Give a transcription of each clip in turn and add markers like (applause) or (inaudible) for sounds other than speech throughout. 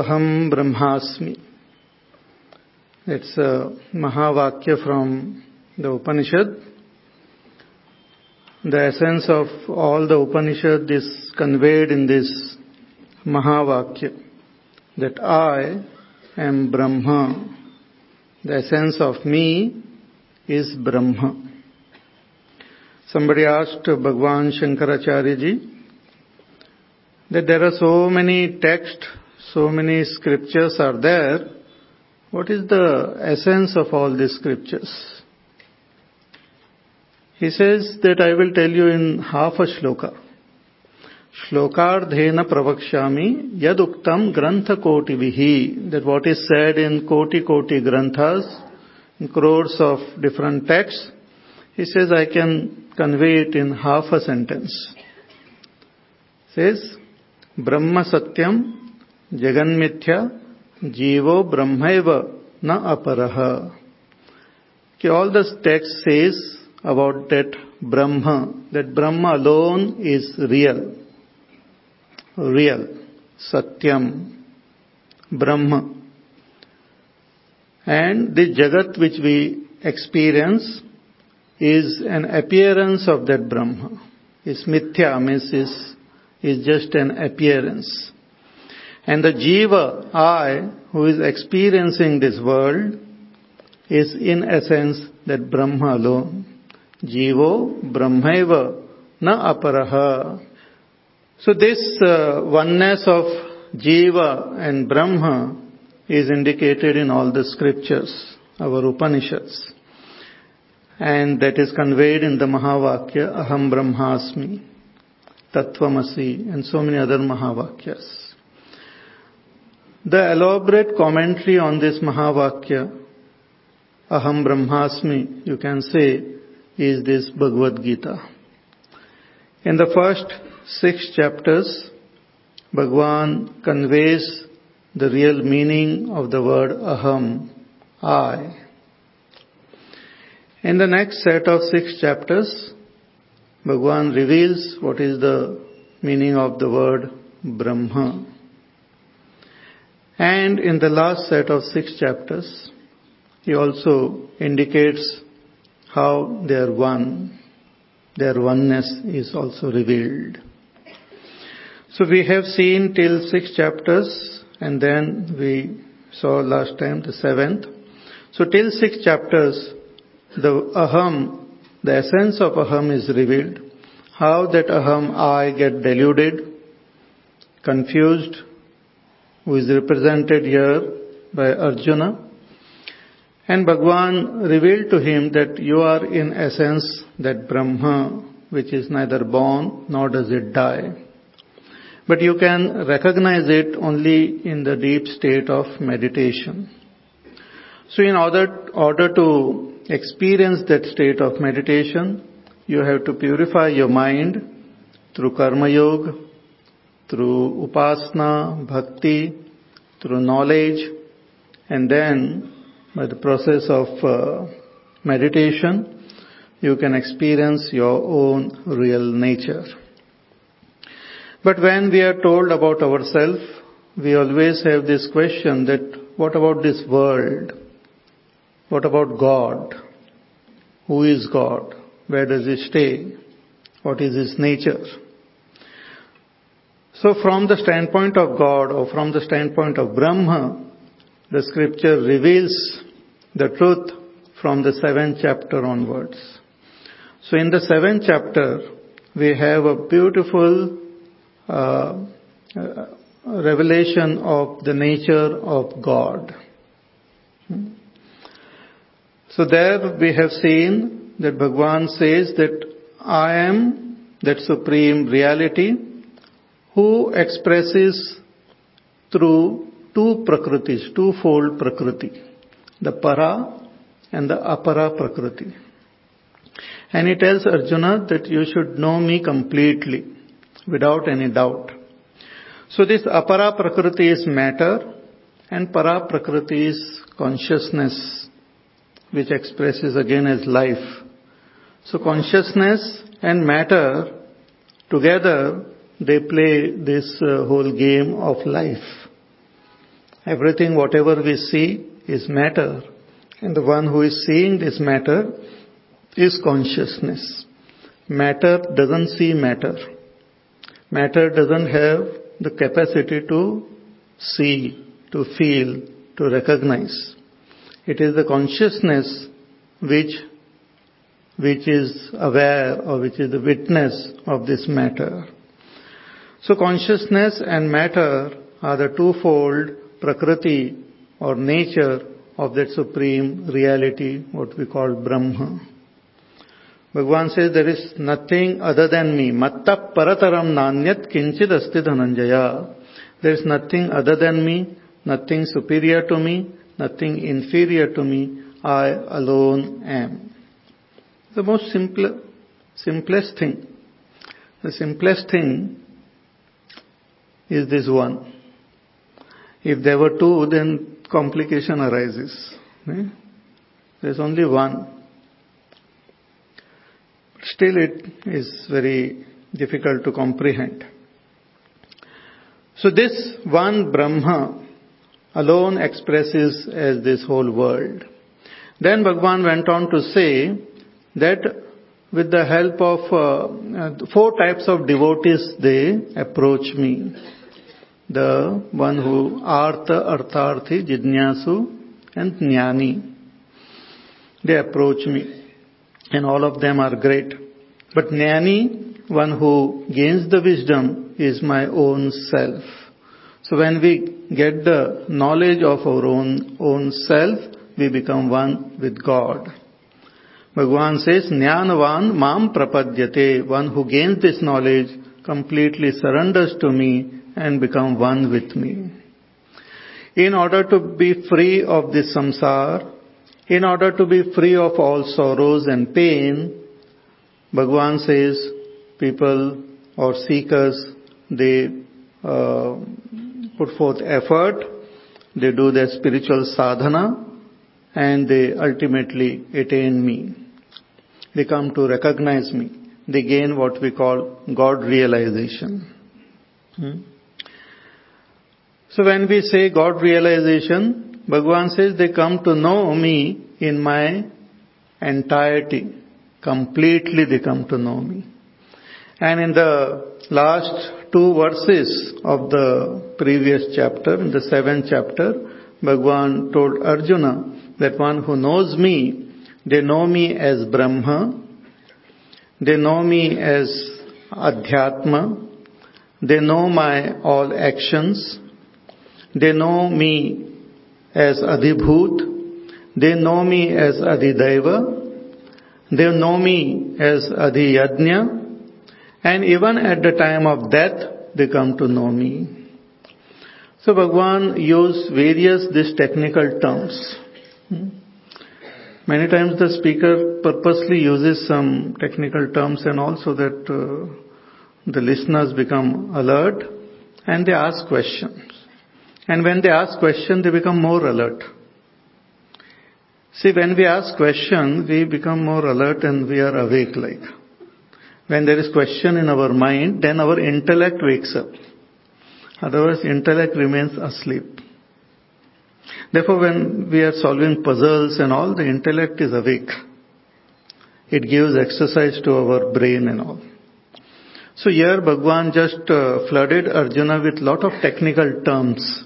Aham Brahmasmi. It's a Mahavakya from the Upanishad. The essence of all the Upanishad is conveyed in this Mahavakya that I am Brahma. The essence of me is Brahma. Somebody asked Bhagwan Shankaracharya ji that there are so many texts so many scriptures are there. What is the essence of all these scriptures? He says that I will tell you in half a shloka. श्लोकार्धेन प्रवक्ष्यामि यदुक्तम ग्रंथ कोटि विहि that what is said in koti koti granthas in crores of different texts he says I can convey it in half a sentence. Says, Brahma Satyam जगन्मिथ्या जीवो ब्रह्म न अपरह कि all the text says about that Brahma that Brahma alone is real real Satyam Brahma and the जगत which we experience is an appearance of that Brahma is मिथ्या means is is just an appearance And the jiva, I, who is experiencing this world, is in essence that Brahma alone. Jivo Brahmaiva na aparaha. So this uh, oneness of Jiva and Brahma is indicated in all the scriptures, our Upanishads and that is conveyed in the Mahavakya, Aham Brahmasmi, Tattvamasi, and so many other Mahavakyas. The elaborate commentary on this Mahavakya, Aham Brahmasmi, you can say, is this Bhagavad Gita. In the first six chapters, Bhagavan conveys the real meaning of the word Aham, I. In the next set of six chapters, Bhagavan reveals what is the meaning of the word Brahma. And in the last set of six chapters, he also indicates how they are one. Their oneness is also revealed. So we have seen till six chapters and then we saw last time the seventh. So till six chapters, the aham, the essence of aham is revealed. How that aham, I, get deluded, confused, who is represented here by Arjuna. And Bhagwan revealed to him that you are in essence that Brahma, which is neither born nor does it die. But you can recognize it only in the deep state of meditation. So in order, order to experience that state of meditation, you have to purify your mind through karma yoga, through upasana, bhakti, through knowledge, and then by the process of uh, meditation, you can experience your own real nature. But when we are told about ourselves, we always have this question that what about this world? What about God? Who is God? Where does he stay? What is his nature? So from the standpoint of God or from the standpoint of Brahma, the scripture reveals the truth from the seventh chapter onwards. So in the seventh chapter, we have a beautiful uh, uh, revelation of the nature of God. So there we have seen that Bhagwan says that I am that supreme reality who expresses through two prakritis, twofold prakriti, the para and the apara prakriti. And he tells Arjuna that you should know me completely, without any doubt. So this apara prakriti is matter and para prakriti is consciousness which expresses again as life. So consciousness and matter Together, they play this uh, whole game of life. Everything, whatever we see, is matter. And the one who is seeing this matter is consciousness. Matter doesn't see matter. Matter doesn't have the capacity to see, to feel, to recognize. It is the consciousness which, which is aware or which is the witness of this matter. So consciousness and matter are the twofold prakriti or nature of that supreme reality, what we call Brahma. Bhagavan says there is nothing other than me. Matta parataram nanyat kinchid asti dhananjaya. There is nothing other than me, nothing superior to me, nothing inferior to me. I alone am. The most simple, simplest thing. The simplest thing is this one. If there were two, then complication arises. Eh? There's only one. Still, it is very difficult to comprehend. So, this one Brahma alone expresses as this whole world. Then Bhagavan went on to say that with the help of uh, four types of devotees, they approach me the one who artha, artharthi, jidnyasu and jnani. They approach me and all of them are great. But jnani, one who gains the wisdom, is my own self. So when we get the knowledge of our own, own self, we become one with God. Bhagavan says, Jnanavan mam prapadyate, one who gains this knowledge completely surrenders to me and become one with me. In order to be free of this samsara, in order to be free of all sorrows and pain, Bhagavan says people or seekers, they uh, put forth effort, they do their spiritual sadhana, and they ultimately attain me. They come to recognize me. They gain what we call God realization. Hmm? So when we say God realization, Bhagavan says they come to know me in my entirety. Completely they come to know me. And in the last two verses of the previous chapter, in the seventh chapter, Bhagavan told Arjuna that one who knows me, they know me as Brahma, they know me as Adhyatma, they know my all actions, they know me as Adhibhut. They know me as Adhidaiva. They know me as Adhiyajna. And even at the time of death, they come to know me. So Bhagwan used various these technical terms. Hmm? Many times the speaker purposely uses some technical terms and also that uh, the listeners become alert and they ask questions. And when they ask questions, they become more alert. See, when we ask questions, we become more alert and we are awake like. When there is question in our mind, then our intellect wakes up. Otherwise, intellect remains asleep. Therefore, when we are solving puzzles and all, the intellect is awake. It gives exercise to our brain and all. So here Bhagwan just uh, flooded Arjuna with lot of technical terms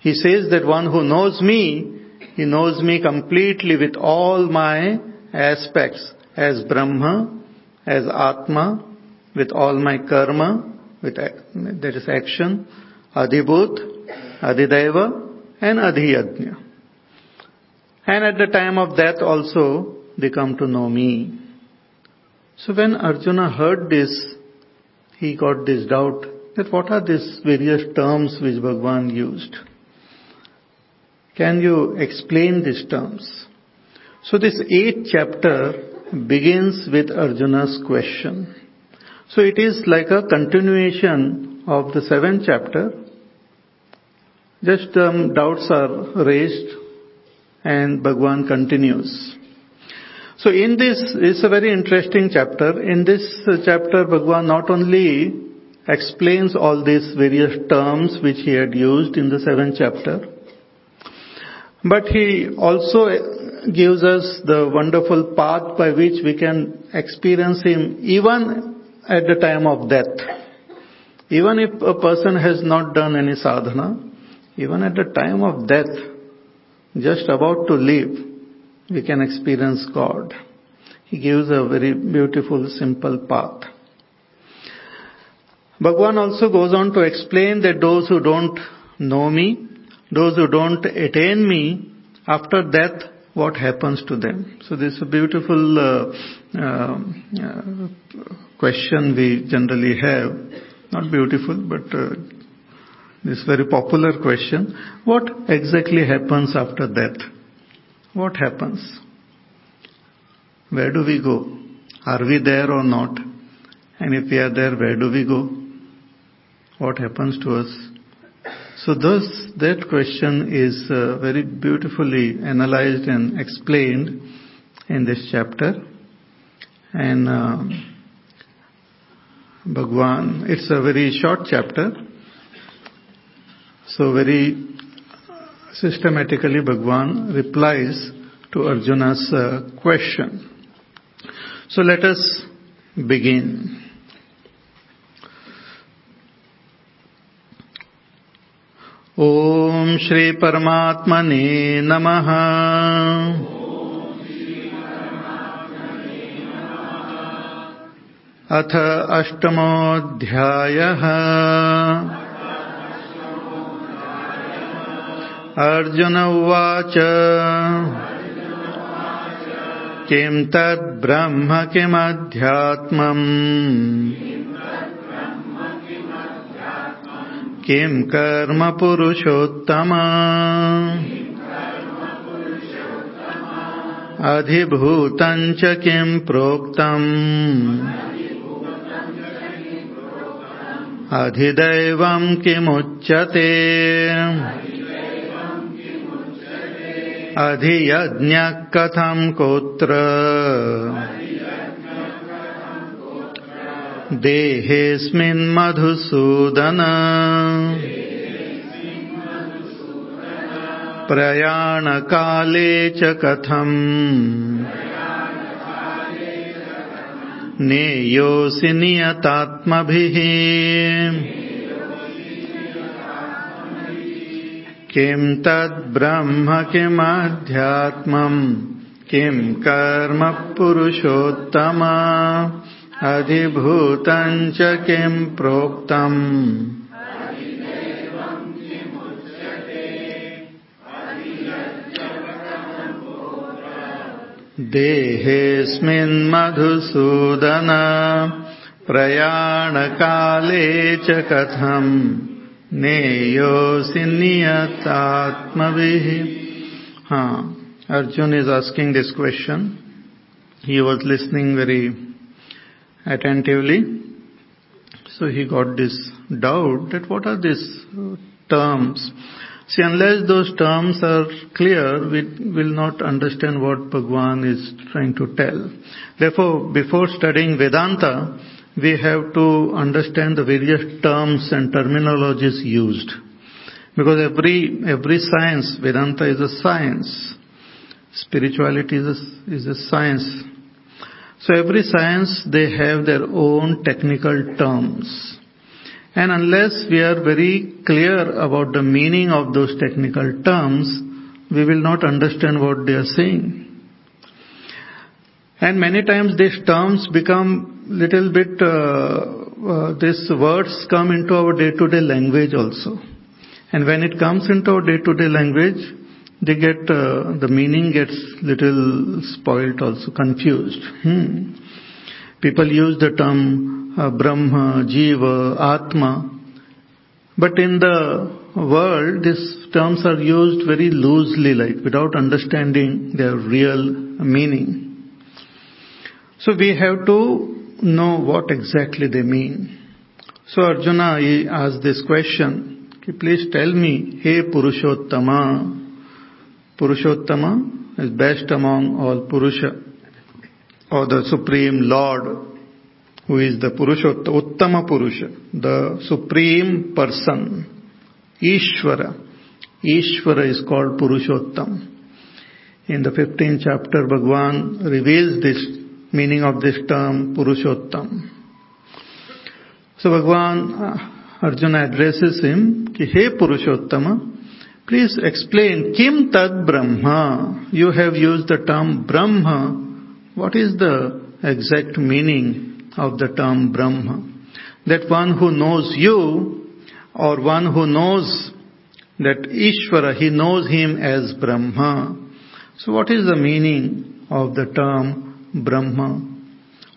he says that one who knows me, he knows me completely with all my aspects as Brahma, as Atma, with all my karma, with that is action, Adhibhut, Adhidaiva, and Adhiyajna. And at the time of death also, they come to know me. So when Arjuna heard this, he got this doubt that what are these various terms which Bhagwan used. Can you explain these terms? So this eighth chapter begins with Arjuna's question. So it is like a continuation of the seventh chapter. Just um, doubts are raised and Bhagwan continues. So in this, it's a very interesting chapter. In this chapter, Bhagwan not only explains all these various terms which he had used in the seventh chapter, but he also gives us the wonderful path by which we can experience him even at the time of death. Even if a person has not done any sadhana, even at the time of death, just about to leave, we can experience God. He gives a very beautiful, simple path. Bhagwan also goes on to explain that those who don't know me, those who don't attain me, after death, what happens to them? So this is a beautiful uh, uh, uh, question we generally have. Not beautiful, but uh, this very popular question. What exactly happens after death? What happens? Where do we go? Are we there or not? And if we are there, where do we go? What happens to us? So thus, that question is uh, very beautifully analyzed and explained in this chapter. And uh, Bhagwan, it's a very short chapter. So very systematically Bhagwan replies to Arjuna's uh, question. So let us begin. ॐ श्रीपरमात्मने नमः। अथ अष्टमोऽध्यायः। अर्जुन उवाच। किं तद्ब्रह्म किमध्यात्मम्? किं कर्म पुरुषोत्तम? अधिभूतं च किं प्रोक्तम्? अधिदैवं किमुच्यते? अधियज्ञः कथं कोत्र? देहेऽस्मिन् मधुसूदन। प्रयाणकाले च कथम्। नेयोऽसि नियतात्मभिः। किं तद्ब्रह्म किमध्यात्मम्? किं कर्म पुरुषोत्तम अधिभूत च प्रोक्त देहेस्मधुसूदन प्रयाण काले च कथम्? नेयोऽसि नियतात्मभिः। हाँ Arjuna is asking this question he was listening very attentively. So he got this doubt that what are these terms? See, unless those terms are clear, we will not understand what Bhagwan is trying to tell. Therefore, before studying Vedanta, we have to understand the various terms and terminologies used. Because every, every science, Vedanta is a science. Spirituality is a, is a science. So every science, they have their own technical terms. And unless we are very clear about the meaning of those technical terms, we will not understand what they are saying. And many times these terms become little bit, uh, uh, these words come into our day-to-day language also. And when it comes into our day-to-day language, they get, uh, the meaning gets little spoiled also, confused. Hmm. People use the term uh, Brahma, Jiva, Atma. But in the world, these terms are used very loosely, like without understanding their real meaning. So we have to know what exactly they mean. So Arjuna he asked this question, please tell me, Hey Purushottama, Purushottama is best among all Purusha. or the Supreme Lord, who is the Purushottama, Uttama Purusha, the Supreme Person, Ishvara. Ishvara is called Purushottam. In the 15th chapter, Bhagwan reveals this meaning of this term, Purushottam. So Bhagwan, uh, Arjuna addresses him, ki, Hey Purushottama, please explain, Kim Tad Brahma? You have used the term Brahma. What is the exact meaning of the term Brahma? That one who knows you, or one who knows that Ishvara, he knows him as Brahma. So what is the meaning of the term Brahma?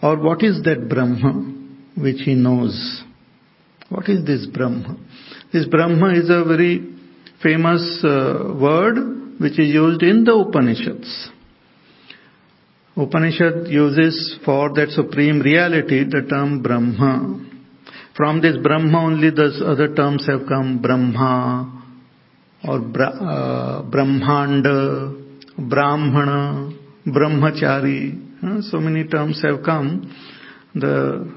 Or what is that Brahma which he knows? What is this Brahma? This Brahma is a very famous uh, word which is used in the Upanishads. Upanishad uses for that supreme reality the term Brahma. From this Brahma only those other terms have come Brahma or uh, Brahmanda, Brahmana, Brahmachari. Uh, so many terms have come. The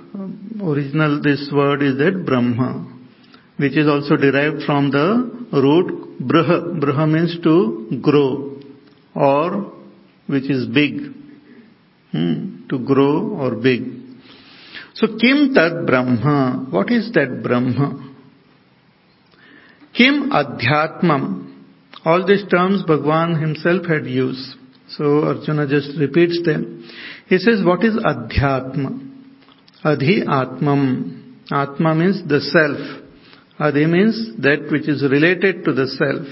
original this word is that Brahma, which is also derived from the root. Braha means to grow or which is big. Hmm, to grow or big. So Kim Tad Brahma, what is that Brahma? Kim Adhyatmam. All these terms Bhagwan himself had used. So Arjuna just repeats them. He says, what is Adhyatma? Adhi Atmam. Atma means the self. Adhi means that which is related to the self.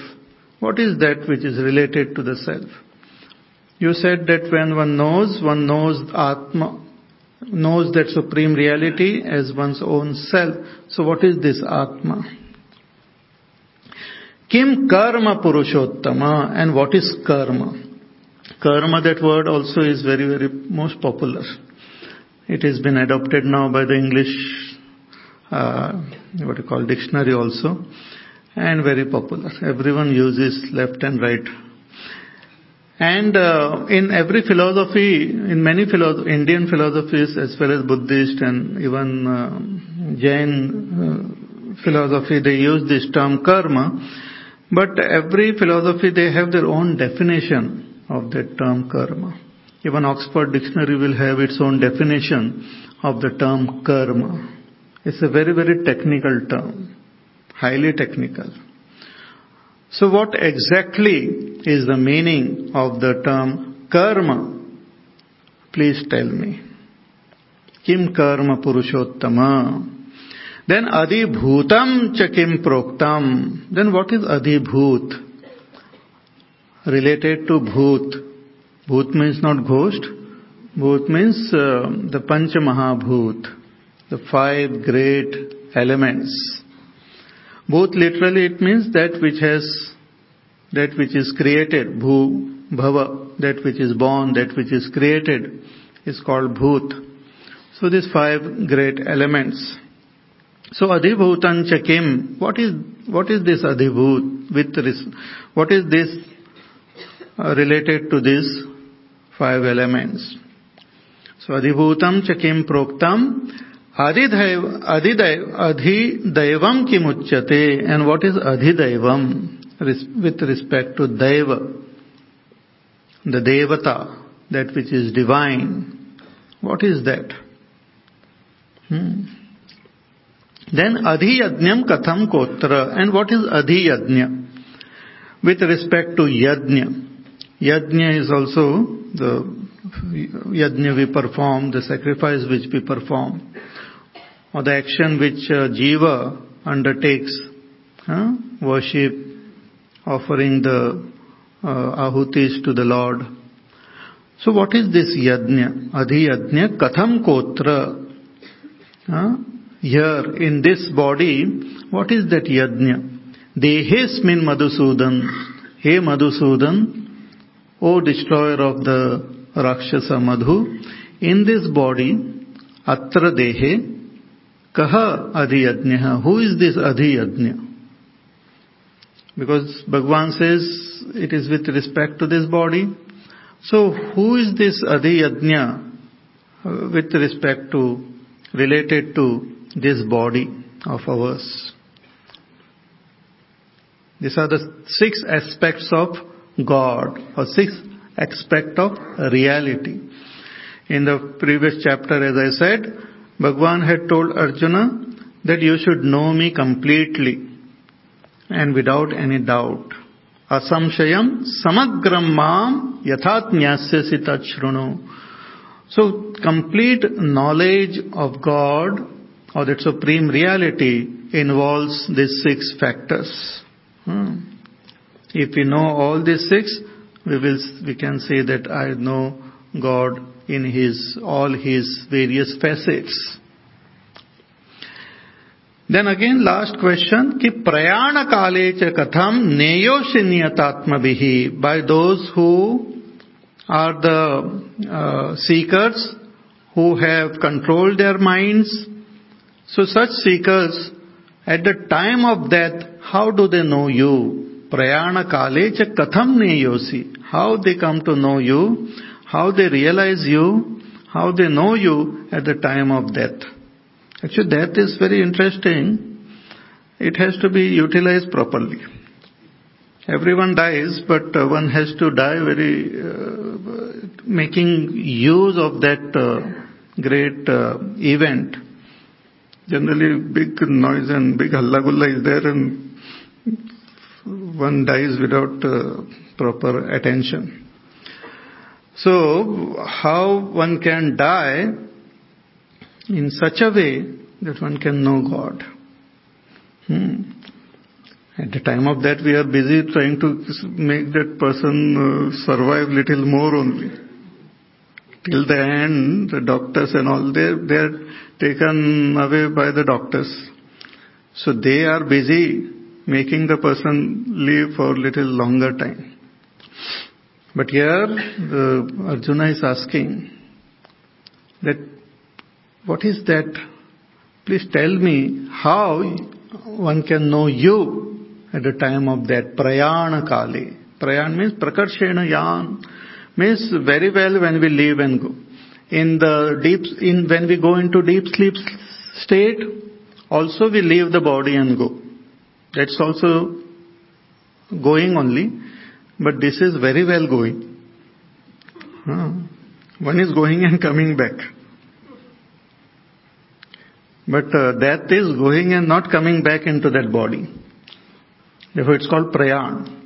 What is that which is related to the self? You said that when one knows, one knows Atma, knows that supreme reality as one's own self. So what is this Atma? Kim karma purushottama and what is karma? Karma, that word also is very, very most popular. It has been adopted now by the English, uh, what you call dictionary also, and very popular. Everyone uses left and right. And uh, in every philosophy, in many philosoph- Indian philosophies as well as Buddhist and even uh, Jain uh, philosophy, they use this term karma but every philosophy, they have their own definition of that term karma. Even Oxford Dictionary will have its own definition of the term karma. It's a very, very technical term. Highly technical. So what exactly is the meaning of the term karma? Please tell me. Kim karma purushottama? Then adhibhutam chakim proktam. Then what is adhibhut? Related to bhut. Bhut means not ghost. Bhut means uh, the Pancha Mahabhut, the five great elements. Both literally it means that which has, that which is created, bhu, bhava, that which is born, that which is created is called bhut. So these five great elements. So adhibhutan chakim, what is, what is this adhibhut? With what is this uh, related to these five elements? So adhibhutam chakim proktam अधिदैव अधिदैव अधिदैवम की मुच्यते and what is अधिदैवम with respect to दैव the देवता that which is divine what is that then अधियज्ञ कथम कोत्र एंड व्हाट इज़ अधियज्ञ विथ रिस्पेक्ट टू यज्ञ यज्ञ इज़ ऑल्सो द यज्ञ we perform the sacrifice which we perform or the action which uh, jiva undertakes, huh? worship, offering the uh, ahutis to the Lord. So what is this yajna? Adhiyajna katham kotra. Huh? here in this body, what is that yajna? Dehesmin Madhusudan. Hey Madhusudan, O destroyer of the Rakshasa Madhu, in this body, Atra Dehe, Kaha Adhiyajna. Who is this Adhiyajna? Because Bhagwan says it is with respect to this body. So who is this Adhiyajna uh, with respect to, related to this body of ours. These are the six aspects of God or six aspects of reality. In the previous chapter, as I said, Bhagwan had told Arjuna that you should know me completely and without any doubt. Asamshayam samagram mam yathatnyasya shrunu. So complete knowledge of God or that supreme reality involves these six factors. Hmm. If we know all these six, we will we can say that I know God in his all his various facets. Then again, last question, ki prayana kale cha katham neyoshiniyatatmabihi, by those who are the uh, seekers who have controlled their minds. So such seekers, at the time of death, how do they know you? Prayana kale cha katham how they come to know you? How they realize you, how they know you at the time of death. Actually, death is very interesting. It has to be utilized properly. Everyone dies, but uh, one has to die very uh, making use of that uh, great uh, event. Generally, big noise and big hallagulla is there, and one dies without uh, proper attention. So, how one can die in such a way that one can know God. Hmm. At the time of that, we are busy trying to make that person uh, survive little more only. Till the end, the doctors and all, they, they are taken away by the doctors. So they are busy making the person live for little longer time. But here, Arjuna is asking that, what is that? Please tell me how one can know you at the time of that prayana kali. Prayan means prakarshena yan. Means very well when we leave and go. In the deep, in when we go into deep sleep state, also we leave the body and go. That's also going only, but this is very well going. One is going and coming back. But uh, that is going and not coming back into that body. Therefore it's called prayan.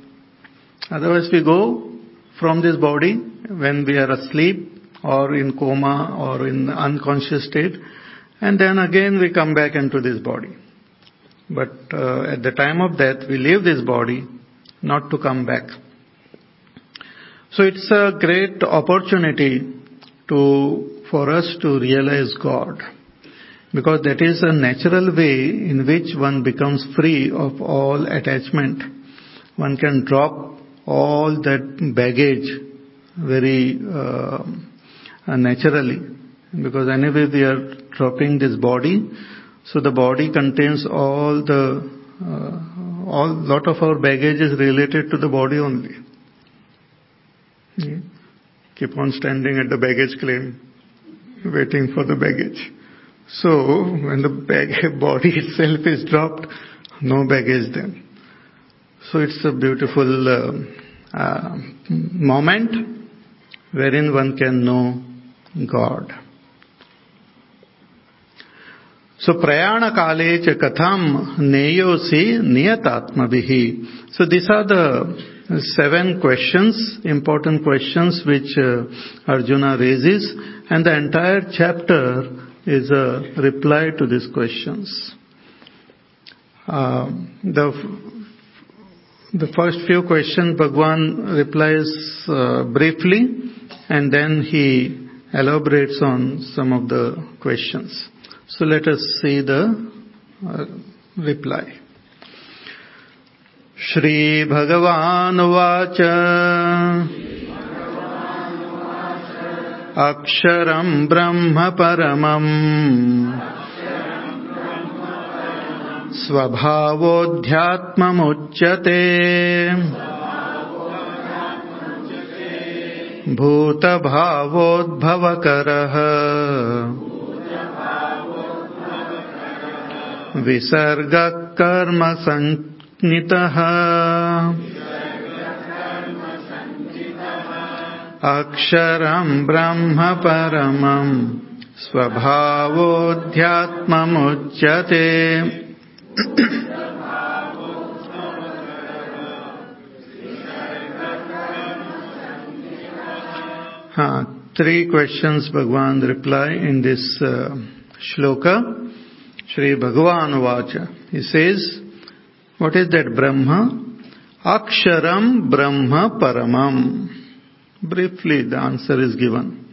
Otherwise we go from this body when we are asleep or in coma or in unconscious state and then again we come back into this body. But uh, at the time of death we leave this body not to come back. So it's a great opportunity to, for us to realize God because that is a natural way in which one becomes free of all attachment. One can drop all that baggage very uh, naturally because anyway we are dropping this body so the body contains all the uh, all lot of our baggage is related to the body only. Keep on standing at the baggage claim waiting for the baggage so when the bag, (laughs) body itself is dropped, no baggage then. So it's a beautiful uh, uh, moment wherein one can know God. So prayana kale cha katham neyosi niyatatmabihi. So these are the seven questions, important questions which uh, Arjuna raises and the entire chapter is a reply to these questions. Uh, the the first few questions Bhagwan replies uh, briefly and then he elaborates on some of the questions. So let us see the uh, reply. श्रीभगवानुवाच अक्षरम् ब्रह्म परमम् स्वभावोऽध्यात्ममुच्यते भूतभावोद्भवकरः। नितः। अक्षरं ब्रह्म परमम् स्वभावोऽध्यात्ममुच्यते हाँ three questions Bhagavan reply in this श्लोक श्री भगवान watch. He says what is that Brahma? Aksharam Brahma Paramam. Briefly the answer is given.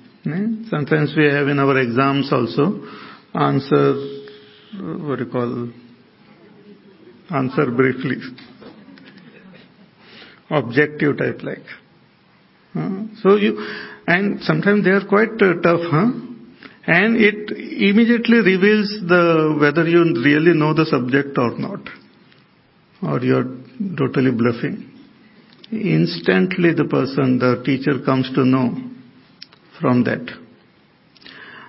Sometimes we have in our exams also answer, what do you call, answer briefly. Objective type like. So you, and sometimes they are quite uh, tough, huh? And it immediately reveals the whether you really know the subject or not, or you're totally bluffing. Instantly, the person, the teacher, comes to know from that.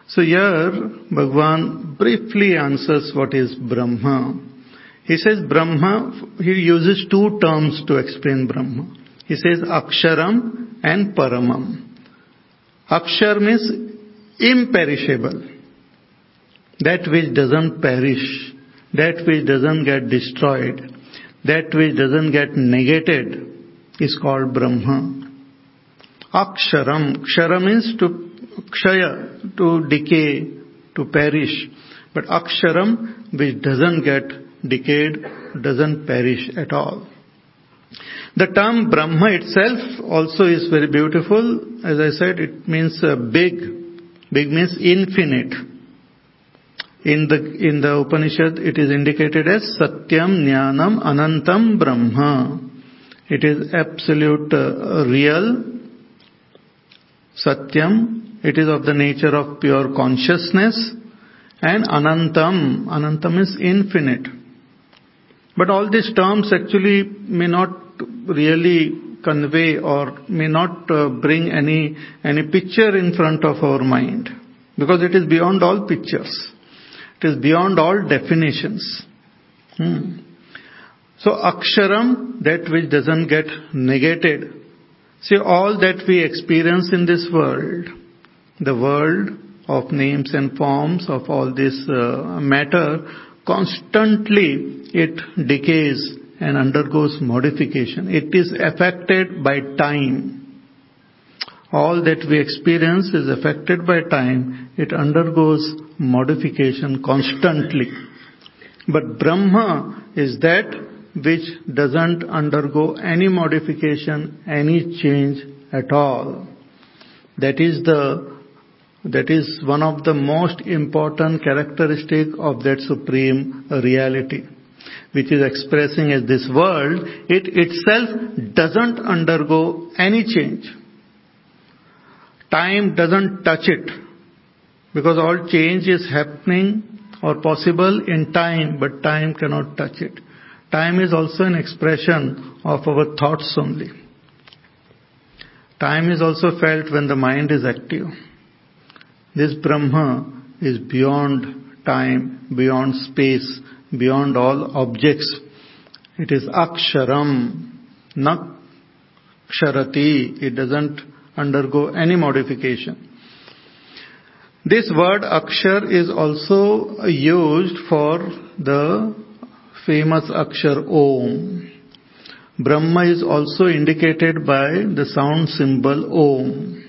So here, Bhagwan briefly answers what is Brahma. He says Brahma, he uses two terms to explain Brahma. He says Aksharam and Paramam. Akshar means imperishable. That which doesn't perish, that which doesn't get destroyed, that which doesn't get negated is called Brahma. Aksharam, Kshara means to kshaya, to decay, to perish. But Aksharam which doesn't get decayed, doesn't perish at all. The term Brahma itself also is very beautiful. As I said, it means uh, big. Big means infinite. In the, in the Upanishad, it is indicated as Satyam Jnanam Anantam Brahma. It is absolute uh, real. Satyam. It is of the nature of pure consciousness. And Anantam. Anantam is infinite. But all these terms actually may not really convey or may not uh, bring any any picture in front of our mind because it is beyond all pictures it is beyond all definitions hmm. so aksharam that which doesn't get negated see all that we experience in this world the world of names and forms of all this uh, matter constantly it decays and undergoes modification. It is affected by time. All that we experience is affected by time. It undergoes modification constantly. But Brahma is that which doesn't undergo any modification, any change at all. That is the that is one of the most important characteristic of that supreme reality which is expressing as this world, it itself doesn't undergo any change. Time doesn't touch it because all change is happening or possible in time, but time cannot touch it. Time is also an expression of our thoughts only. Time is also felt when the mind is active. This Brahma is beyond time, beyond space, beyond all objects. It is aksharam, not ksharati. It doesn't undergo any modification. This word akshar is also used for the famous akshar om. Brahma is also indicated by the sound symbol om.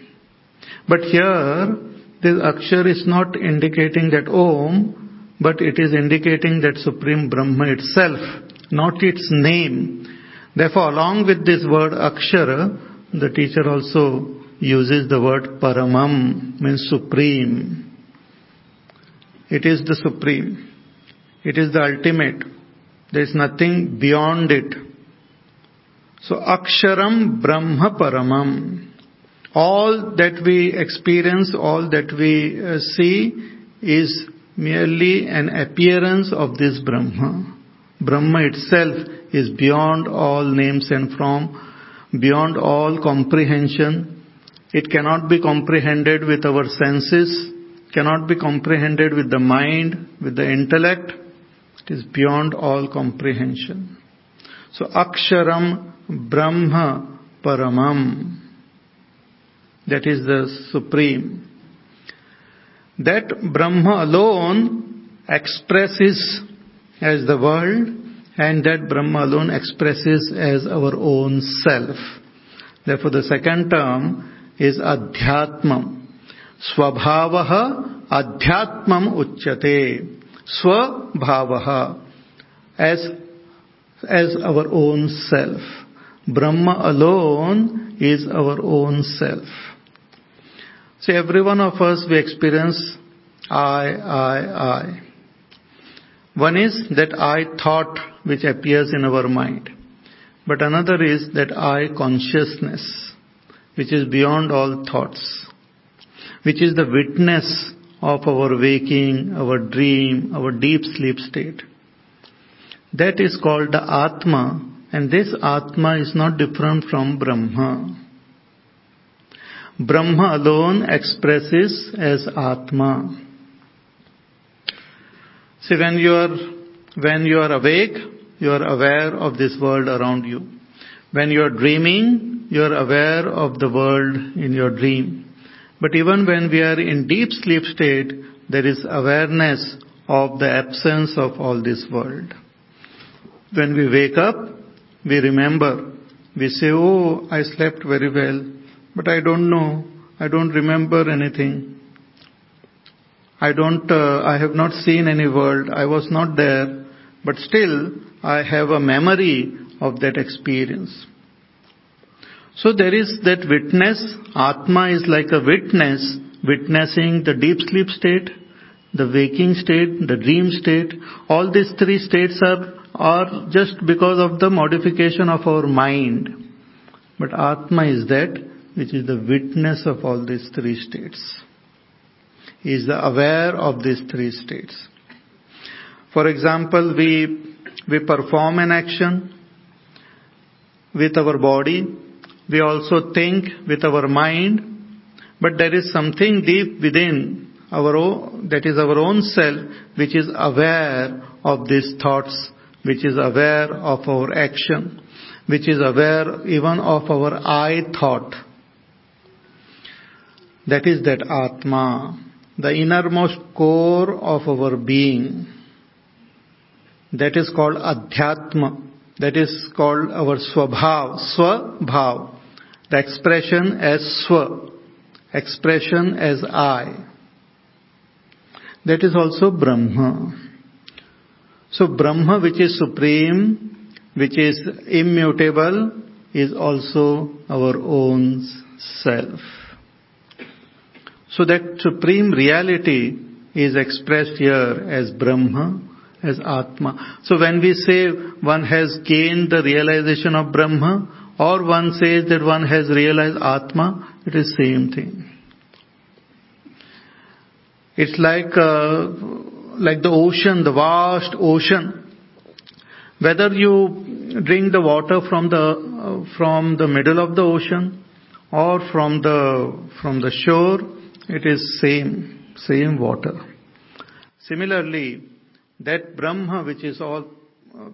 But here, this akshar is not indicating that om, but it is indicating that Supreme Brahma itself, not its name. Therefore, along with this word Akshara, the teacher also uses the word Paramam, means Supreme. It is the Supreme. It is the ultimate. There is nothing beyond it. So Aksharam Brahma Paramam. All that we experience, all that we uh, see is merely an appearance of this Brahma. Brahma itself is beyond all names and form, beyond all comprehension, It cannot be comprehended with our senses, cannot be comprehended with the mind, with the intellect. It is beyond all comprehension. So Aksharam Brahma Paramam. That is the supreme. That Brahma alone expresses as the world and that Brahma alone expresses as our own self. Therefore the second term is अध्यात्म स्वभाव अध्यात्मम उच्चते स्वभाव as as our own self Brahma alone is our own self so every one of us we experience I I I one is that I thought which appears in our mind but another is that I consciousness which is beyond all thoughts, which is the witness of our waking, our dream, our deep sleep state. That is called the Atma, and this Atma is not different from Brahma. Brahma alone expresses as Atma. See, when you are, when you are awake, you are aware of this world around you. When you are dreaming, you are aware of the world in your dream. But even when we are in deep sleep state, there is awareness of the absence of all this world. When we wake up, we remember. We say, oh, I slept very well. But I don't know. I don't remember anything. I don't, uh, I have not seen any world. I was not there. But still, I have a memory of that experience. So there is that witness. Atma is like a witness, witnessing the deep sleep state, the waking state, the dream state. All these three states are, are just because of the modification of our mind. But Atma is that which is the witness of all these three states. He is aware of these three states. For example, we, we perform an action with our body. We also think with our mind. But there is something deep within our own, that is our own self, which is aware of these thoughts, which is aware of our action, which is aware even of our I thought that is that Atma, the innermost core of our being. That is called Adhyatma. That is called our Swabhav, Swabhav. The expression as Swa, expression as I. That is also Brahma. So Brahma which is supreme, which is immutable, is also our own self. So that supreme reality is expressed here as Brahma, as Atma. So when we say one has gained the realization of Brahma, or one says that one has realized Atma, it is same thing. It's like uh, like the ocean, the vast ocean. Whether you drink the water from the uh, from the middle of the ocean or from the from the shore it is same, same water. Similarly, that Brahma which is all,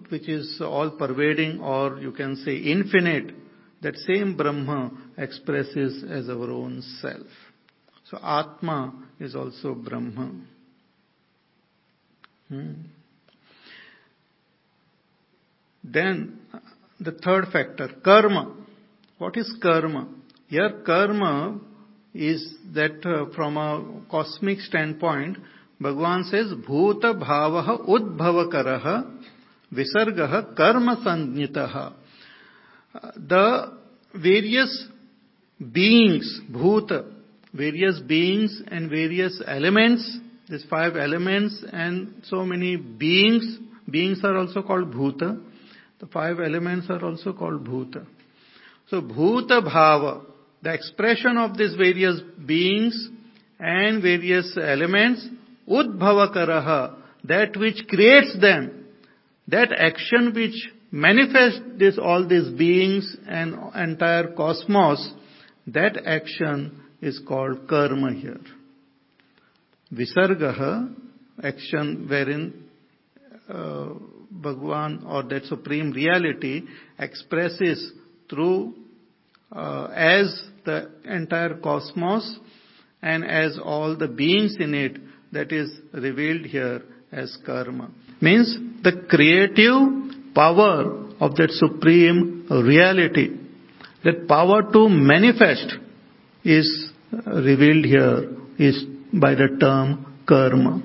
which is all pervading or you can say infinite, that same Brahma expresses as our own self. So Atma is also Brahma. Hmm. Then the third factor, karma. What is karma? Here karma is that uh, from a cosmic standpoint, Bhagavan says, Bhuta bhavaha udbhavakaraha visargaha karma sanyitaha. The various beings, bhuta, various beings and various elements, these five elements and so many beings, beings are also called bhuta. The five elements are also called bhuta. So bhuta bhava, the expression of these various beings and various elements, udbhavakaraha, that which creates them, that action which manifests this, all these beings and entire cosmos, That action is called karma here. Visargaha, action wherein uh, Bhagwan or that supreme reality expresses through uh, as the entire cosmos and as all the beings in it that is revealed here as karma. Means the creative power of that supreme reality, that power to manifest is revealed here is by the term karma.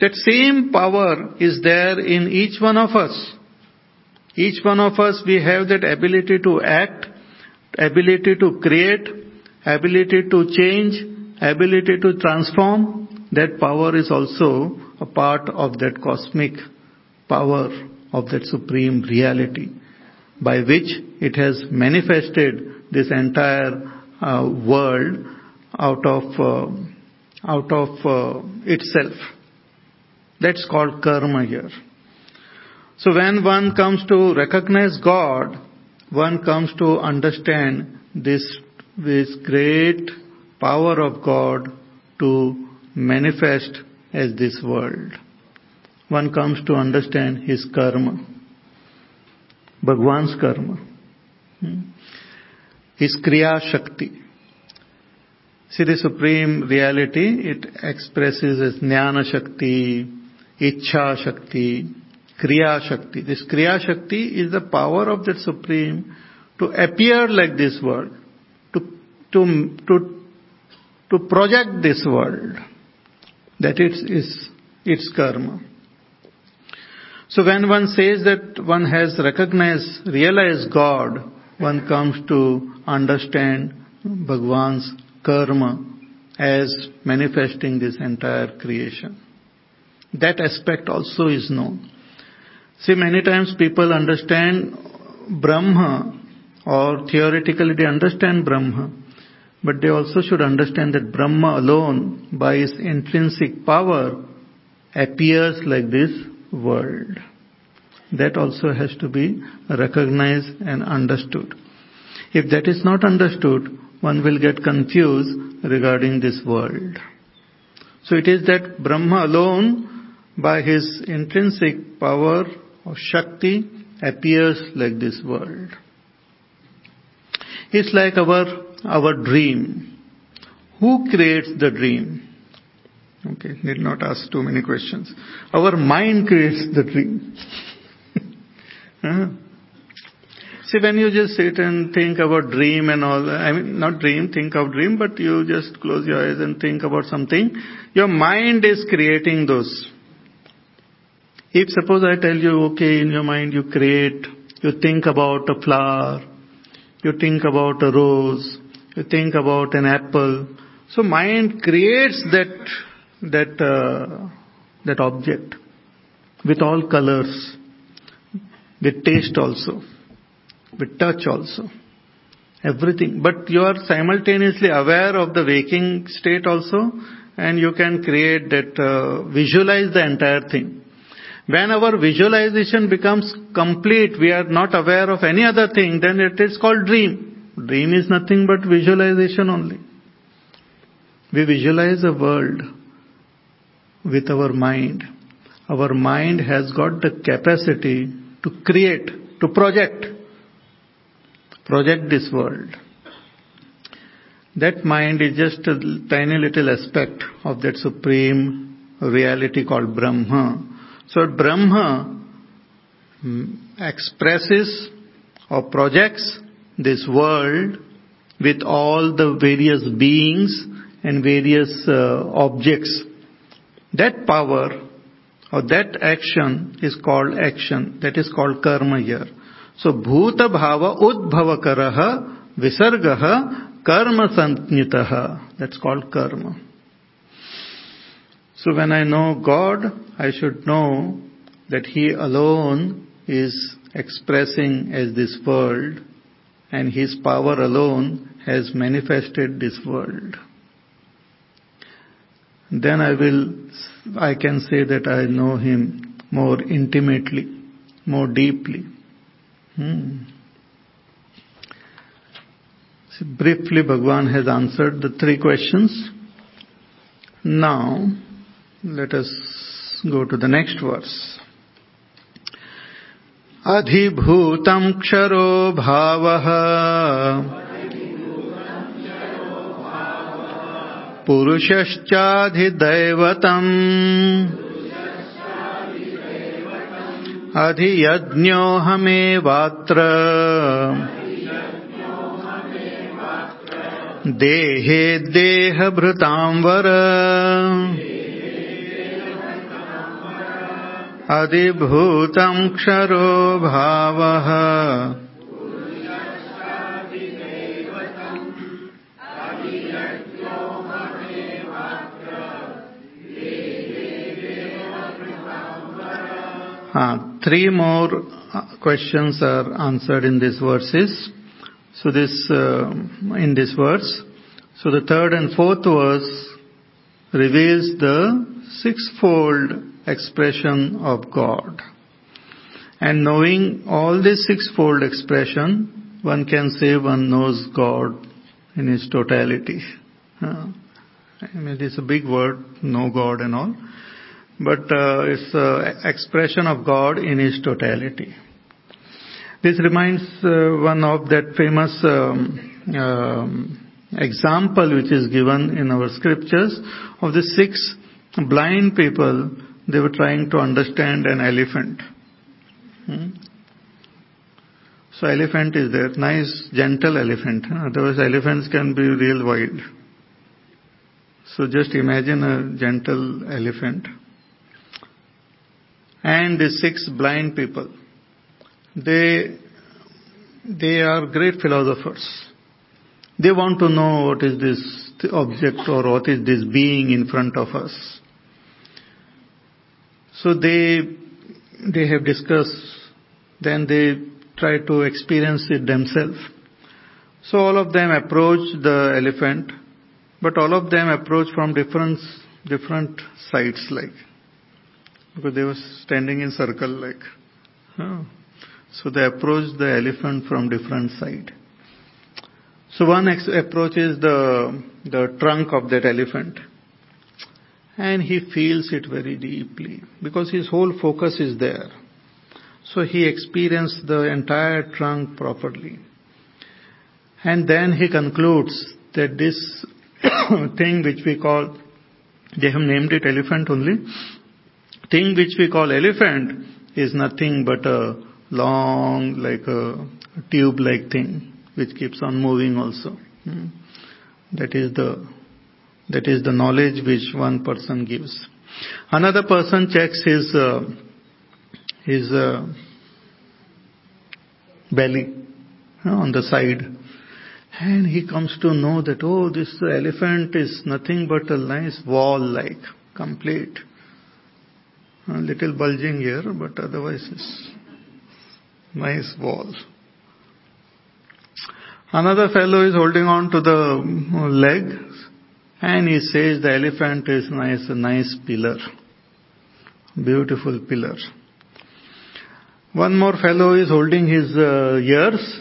That same power is there in each one of us. Each one of us, we have that ability to act, ability to create, ability to change, ability to transform. That power is also a part of that cosmic power of that supreme reality by which it has manifested this entire uh, world out of uh, out of uh, itself. That's called karma here. So when one comes to recognize God, one comes to understand this, this great power of God to manifest as this world. One comes to understand his karma. Bhagwan's karma. Hmm. His Kriya Shakti. See the supreme reality, it expresses as Jnana Shakti, Ichha Shakti, Kriya Shakti. This Kriya Shakti is the power of that supreme to appear like this world, to, to, to, to project this world. That it is its karma. So when one says that one has recognized, realized God, one comes to understand Bhagwan's karma as manifesting this entire creation. That aspect also is known. See, many times people understand Brahma or theoretically they understand Brahma, but they also should understand that Brahma alone, by its intrinsic power, appears like this world. That also has to be recognized and understood. If that is not understood, one will get confused regarding this world. So it is that Brahma alone, by his intrinsic power or Shakti, appears like this world. It's like our, our dream. Who creates the dream? Okay, need not ask too many questions. Our mind creates the dream. (laughs) uh-huh. See, when you just sit and think about dream and all, I mean, not dream, think of dream, but you just close your eyes and think about something, your mind is creating those. If suppose I tell you, okay, in your mind you create, you think about a flower, you think about a rose, you think about an apple, so mind creates that, that, uh, that object with all colors, with taste also with touch also. Everything. But you are simultaneously aware of the waking state also and you can create that, uh, visualize the entire thing. When our visualization becomes complete, we are not aware of any other thing, then it is called dream. Dream is nothing but visualization only. We visualize a world with our mind. Our mind has got the capacity to create, to project project this world. That mind is just a tiny little aspect of that supreme reality called Brahma. So Brahma mm, expresses or projects this world with all the various beings and various uh, objects. That power or that action is called action. That is called karma here. So bhuta bhava udbhava karaha visargaha karma santnitaha. That's called karma. So when I know God, I should know that He alone is expressing as this world and His power alone has manifested this world. Then I will, I can say that I know Him more intimately, more deeply. Hmm. Briefly, Bhagwan has answered the three questions. Now, let us go to the next verse. अधिभूतं क्षरो भावः। पुरुषश्चाधिदैवतम्। अधियज्ञोऽहमेवात्र। देहे देहभृतां वर। अधिभूतं क्षरो भावः Uh, three more uh, questions are answered in these verses. So this, uh, in this verse. So the third and fourth verse reveals the sixfold expression of God. And knowing all this sixfold expression, one can say one knows God in his totality. Uh, I mean, it's a big word, know God and all but uh, it's uh, expression of God in His totality. This reminds uh, one of that famous um, um, example which is given in our scriptures of the six blind people. They were trying to understand an elephant. Hmm? So elephant is there, nice gentle elephant. Otherwise elephants can be real wild. So just imagine a gentle elephant and the six blind people. They, they are great philosophers. They want to know what is this object or what is this being in front of us. So they, they have discussed, then they try to experience it themselves. So all of them approach the elephant, but all of them approach from different, different sides like because they were standing in circle like. So they approached the elephant from different side. So one ex- approaches the the trunk of that elephant, and he feels it very deeply because his whole focus is there. So he experienced the entire trunk properly. And then he concludes that this (coughs) thing which we call, they have named it elephant only, thing which we call elephant is nothing but a long, like a tube-like thing, which keeps on moving also. Hmm. That is the, that is the knowledge which one person gives. Another person checks his, uh, his uh, belly on the side and he comes to know that, oh, this elephant is nothing but a nice wall like, complete. A little bulging here, but otherwise it's nice wall. Another fellow is holding on to the leg and he says the elephant is nice, a nice pillar. Beautiful pillar. One more fellow is holding his uh, ears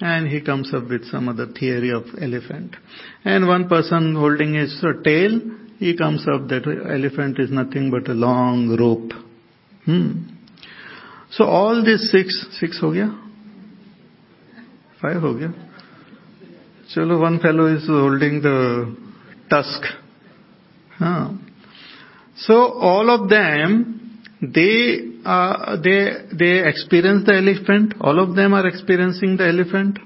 and he comes up with some other theory of elephant. And one person holding his uh, tail he comes up that elephant is nothing but a long rope. Hmm. So all these six, six ho gaya? Five ho gaya? Chalo, one fellow is holding the tusk. Huh. So all of them, they, uh, they, they experience the elephant. All of them are experiencing the elephant.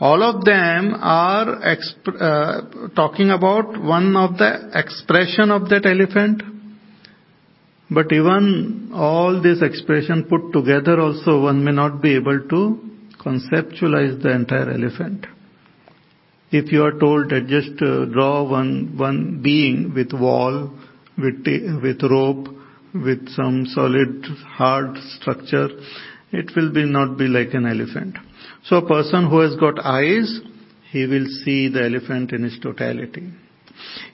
All of them are exp- uh, talking about one of the expression of that elephant. But even all this expression put together also one may not be able to conceptualize the entire elephant. If you are told that just uh, draw one, one being with wall, with, with rope, with some solid hard structure, it will be not be like an elephant. So a person who has got eyes, he will see the elephant in its totality.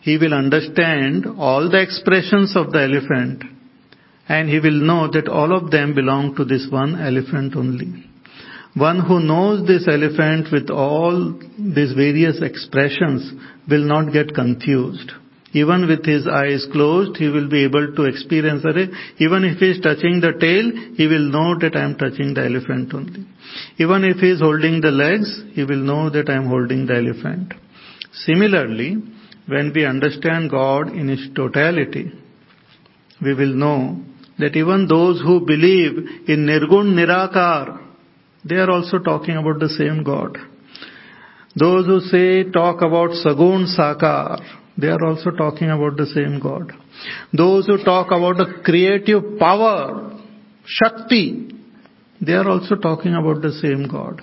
He will understand all the expressions of the elephant and he will know that all of them belong to this one elephant only. One who knows this elephant with all these various expressions will not get confused. Even with his eyes closed, he will be able to experience it. Even if he is touching the tail, he will know that I am touching the elephant only. Even if he is holding the legs, he will know that I am holding the elephant. Similarly, when we understand God in His totality, we will know that even those who believe in Nirgun Nirakar, they are also talking about the same God. Those who say, talk about Sagun Sakar, they are also talking about the same God. Those who talk about the creative power, Shakti, they are also talking about the same God.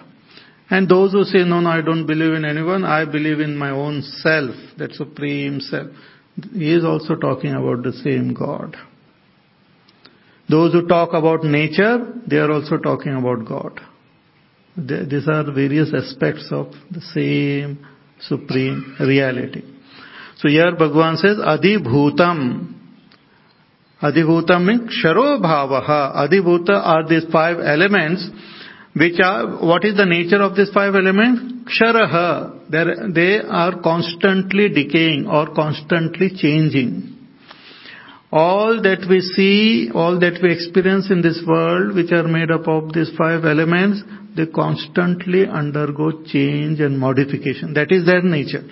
And those who say, no, no, I don't believe in anyone, I believe in my own self, that supreme self, he is also talking about the same God. Those who talk about nature, they are also talking about God. These are various aspects of the same supreme reality. So here Bhagavan says, Adhibhutam. Adhibhutam means Ksharo Bhavaha. Adhibhuta are these five elements which are, what is the nature of these five elements? Ksharaha. They are constantly decaying or constantly changing. All that we see, all that we experience in this world, which are made up of these five elements, they constantly undergo change and modification. That is their nature.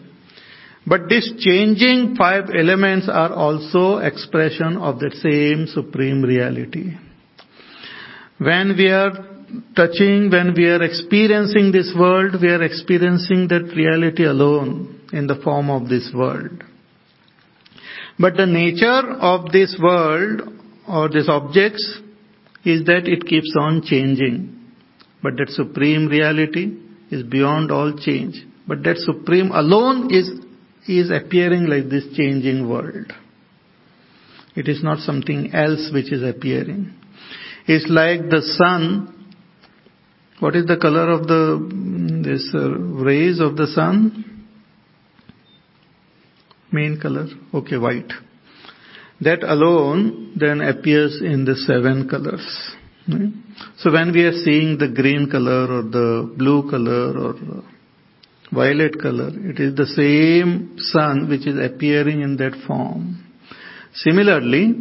But these changing five elements are also expression of the same supreme reality. When we are touching, when we are experiencing this world, we are experiencing that reality alone in the form of this world. But the nature of this world or these objects is that it keeps on changing. But that supreme reality is beyond all change. But that supreme alone is is appearing like this changing world. It is not something else which is appearing. It's like the sun. What is the color of the this uh, rays of the sun? Main color. Okay, white. That alone then appears in the seven colors. Right? So when we are seeing the green color or the blue color or violet color. It is the same sun which is appearing in that form. Similarly,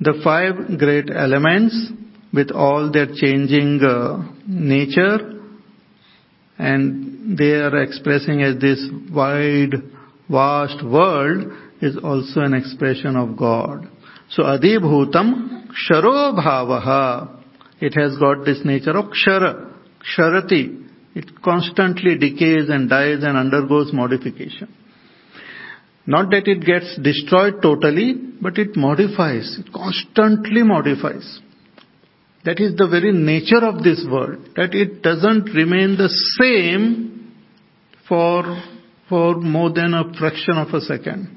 the five great elements with all their changing uh, nature and they are expressing as this wide, vast world is also an expression of God. So Adibhutam Ksharo Bhavaha. It has got this nature of Kshara, Ksharati, it constantly decays and dies and undergoes modification. Not that it gets destroyed totally, but it modifies, it constantly modifies. That is the very nature of this world, that it doesn't remain the same for, for more than a fraction of a second.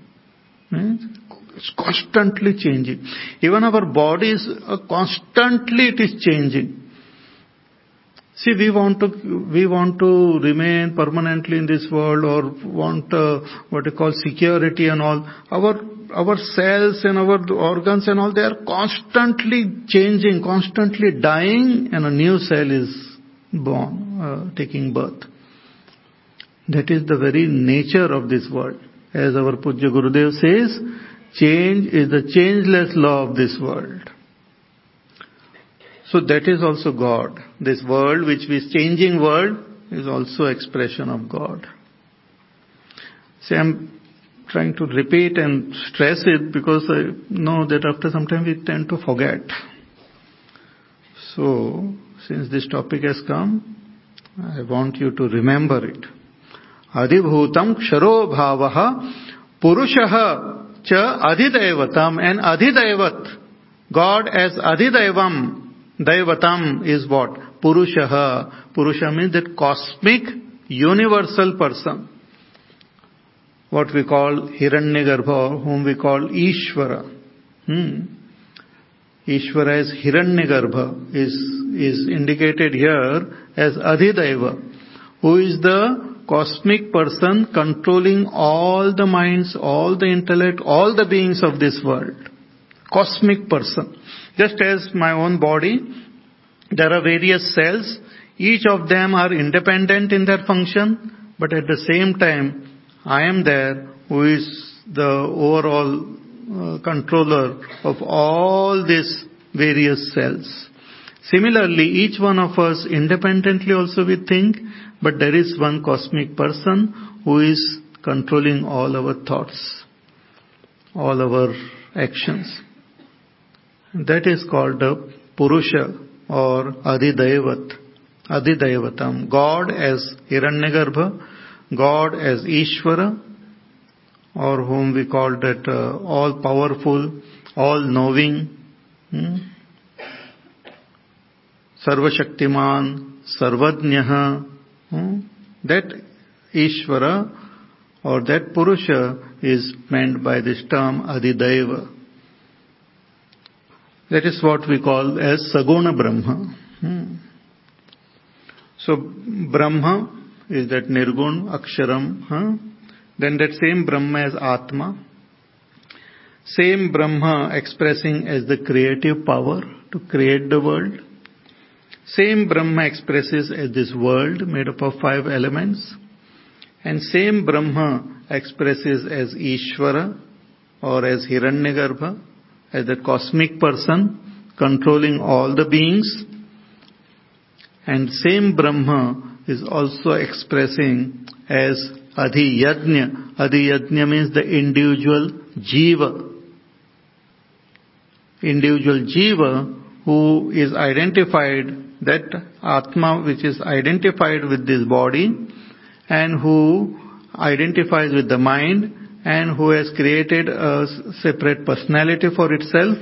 Hmm? It's constantly changing. Even our bodies, uh, constantly it is changing. See, we want to, we want to remain permanently in this world or want uh, what you call security and all. Our, our cells and our organs and all, they are constantly changing, constantly dying and a new cell is born, uh, taking birth. That is the very nature of this world. As our Pujya Gurudev says, change is the changeless law of this world. So that is also God. This world, which is changing world, is also expression of God. See, I'm trying to repeat and stress it because I know that after some time we tend to forget. So, since this topic has come, I want you to remember it. Adibhutam ksharo bhavaha purushaha cha adhidevatam and adhidevat. God as adhidevam Daivatam is what? Purushaha. Purusha means that cosmic, universal person. What we call Hiranyagarbha, whom we call Ishvara. Hmm. Ishvara as Hiranyagarbha is, is indicated here as Adhidaiva, who is the cosmic person controlling all the minds, all the intellect, all the beings of this world. Cosmic person. Just as my own body, there are various cells. Each of them are independent in their function, but at the same time, I am there who is the overall uh, controller of all these various cells. Similarly, each one of us independently also we think, but there is one cosmic person who is controlling all our thoughts, all our actions. That is called Purusha or Adidaivat, Adidaivatam. God as Hiranyagarbha, God as Ishvara, or whom we call that uh, all powerful, all knowing, hmm? Sarvashaktiman, Sarvadnyaha, hmm? that Ishvara or that Purusha is meant by this term Adidaiva. That is what we call as Saguna Brahma. Hmm. So Brahma is that Nirgun, Aksharam. Then that same Brahma as Atma. Same Brahma expressing as the creative power to create the world. Same Brahma expresses as this world made up of five elements. And same Brahma expresses as Ishvara or as Hiranyagarbha, as the cosmic person controlling all the beings. And same Brahma is also expressing as Adhiyajna. Adhiyajna means the individual jiva. Individual jiva who is identified, that Atma which is identified with this body and who identifies with the mind and who has created a separate personality for itself,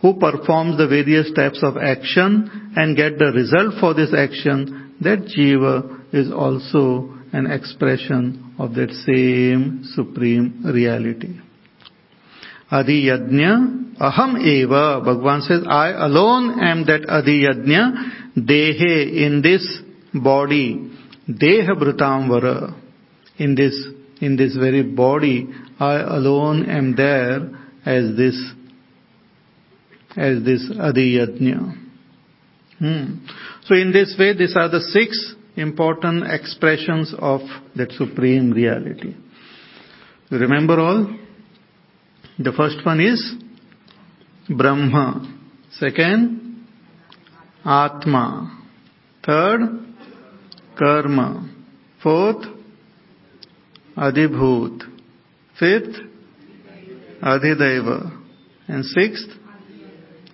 who performs the various types of action and get the result for this action, that jiva is also an expression of that same supreme reality. Adi Yajna Aham Eva. Bhagavan says, I alone am that Adi Yajna Dehe in this body. Deha Bhrutamvara. In this, in this very body, I alone am there as this, as this Adi Yajna. Hmm. So in this way, these are the six important expressions of that supreme reality. Remember all? The first one is Brahma. Second, Atma. Third, Karma. Fourth, Adibhut. Fifth, Adhidaiva. And sixth,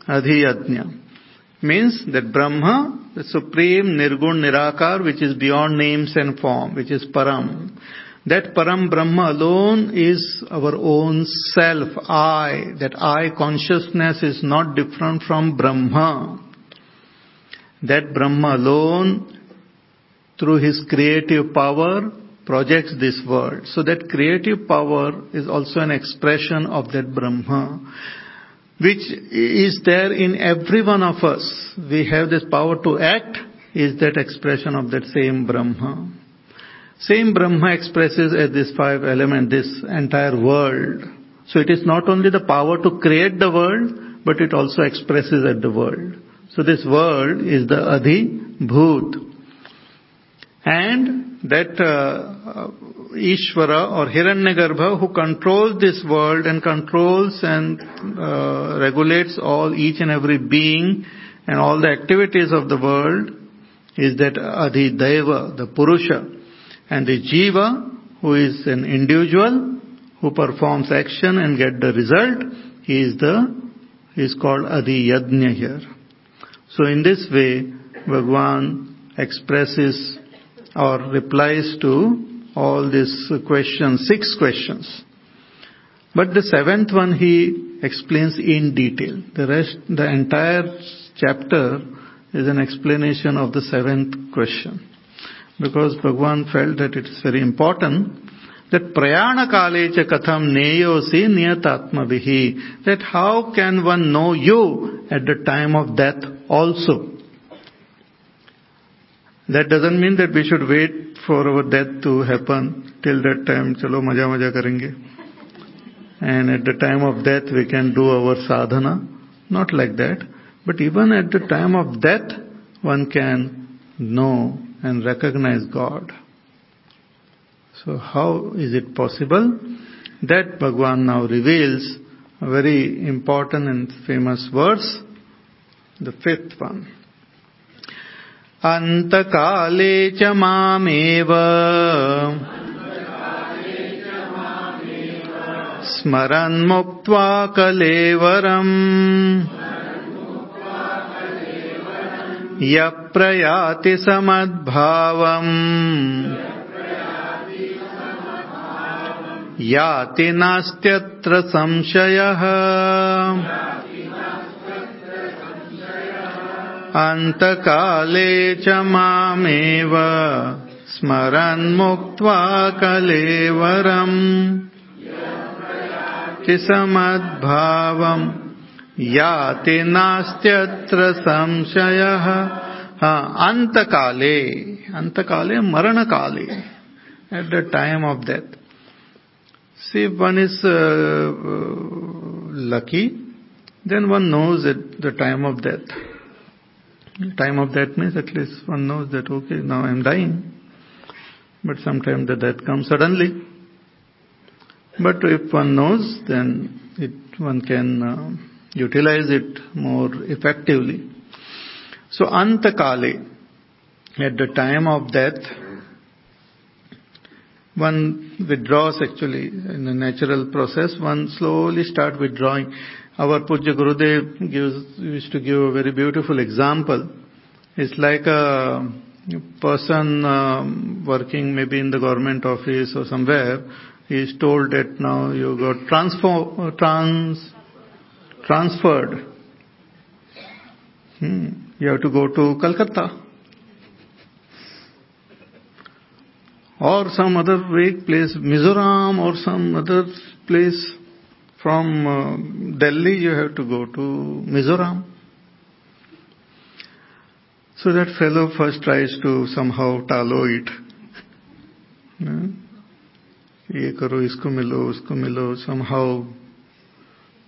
Adhiyajna. Means that Brahma the supreme Nirgun Nirakar which is beyond names and form, which is Param. That Param Brahma alone is our own self, I. That I consciousness is not different from Brahma. That Brahma alone, through his creative power, projects this world. So that creative power is also an expression of that Brahma which is there in every one of us. We have this power to act, is that expression of that same Brahma. Same Brahma expresses as this five element, this entire world. So it is not only the power to create the world, but it also expresses at the world. So this world is the Adi Bhut. And that uh, Ishvara or Hiranyagarbha who controls this world and controls and uh, regulates all each and every being and all the activities of the world is that Adhidaiva, the Purusha. And the Jiva who is an individual who performs action and get the result, he is the, he is called Adhiyajna here. So in this way, Bhagwan expresses or replies to all these questions, six questions. But the seventh one he explains in detail. The rest, the entire chapter is an explanation of the seventh question. Because Bhagwan felt that it is very important that prayana kalecha katham neyosi niyatatma vihi. That how can one know you at the time of death also? That doesn't mean that we should wait for our death to happen. Till that time, chalo maja maja karenge. And at the time of death, we can do our sadhana. Not like that. But even at the time of death, one can know and recognize God. So how is it possible? That Bhagwan now reveals a very important and famous verse, the fifth one. अन्तकाले च मामेव स्मरन्मुक्त्वा कलेवरम् यः प्रयाति समद्भावम् याति नास्त्यत्र संशयः अन्तकाले च मामेव स्मरन्मुक्त्वा कलेवरम् समद्भावम् याति नास्त्यत्र संशयः हाँ, अंतकाले अंतकाले मरण at the time of death see one is lucky then one knows at the time of death time of death means at least one knows that okay now i am dying but sometimes the death comes suddenly but if one knows then it one can uh, utilize it more effectively. So antakale, at the time of death, one withdraws actually in a natural process, one slowly start withdrawing. Our Pujya Gurudev gives, used to give a very beautiful example. It's like a person um, working maybe in the government office or somewhere, he is told that now you got transfer, trans, transferred. Hmm. You have to go to Calcutta. Or some other vague place, Mizoram or some other place from uh, Delhi you have to go to Mizoram. So that fellow first tries to somehow tallow it. ये करो इसको मिलो उसको मिलो somehow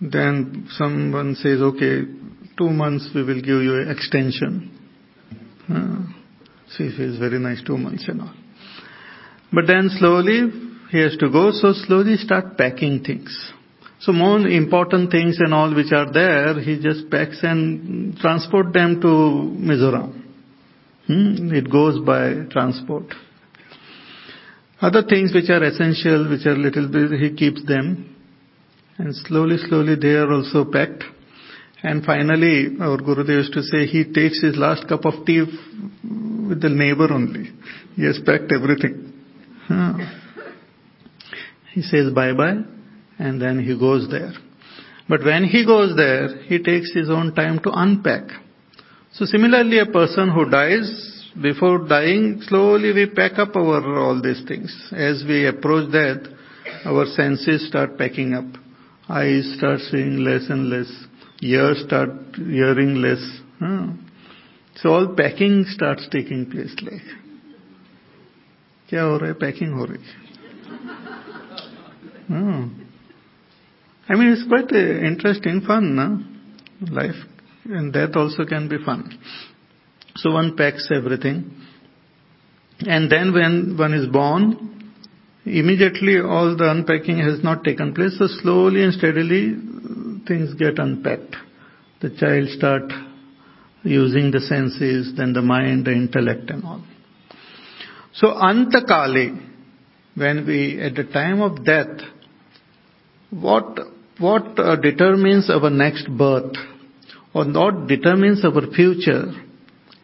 then someone says, okay, two months we will give you an extension. Uh, she feels very nice, two months and all. But then slowly he has to go, so slowly start packing things. So more important things and all which are there, he just packs and transport them to Mizoram. Hmm? It goes by transport. Other things which are essential, which are little bit, he keeps them and slowly, slowly they are also packed. And finally, our Gurudev used to say he takes his last cup of tea with the neighbor only. He has packed everything. He says bye bye and then he goes there. But when he goes there, he takes his own time to unpack. So similarly, a person who dies, before dying, slowly we pack up our all these things. As we approach death, our senses start packing up eyes start seeing less and less, ears start hearing less. Huh? So all packing starts taking place like. क्या हो रहा है packing हो रही I mean, it's quite interesting, fun, no? Life and death also can be fun. So one packs everything. And then when one is born, Immediately all the unpacking has not taken place, so slowly and steadily things get unpacked. The child start using the senses, then the mind, the intellect and all. So antakale, when we, at the time of death, what, what uh, determines our next birth, or what determines our future,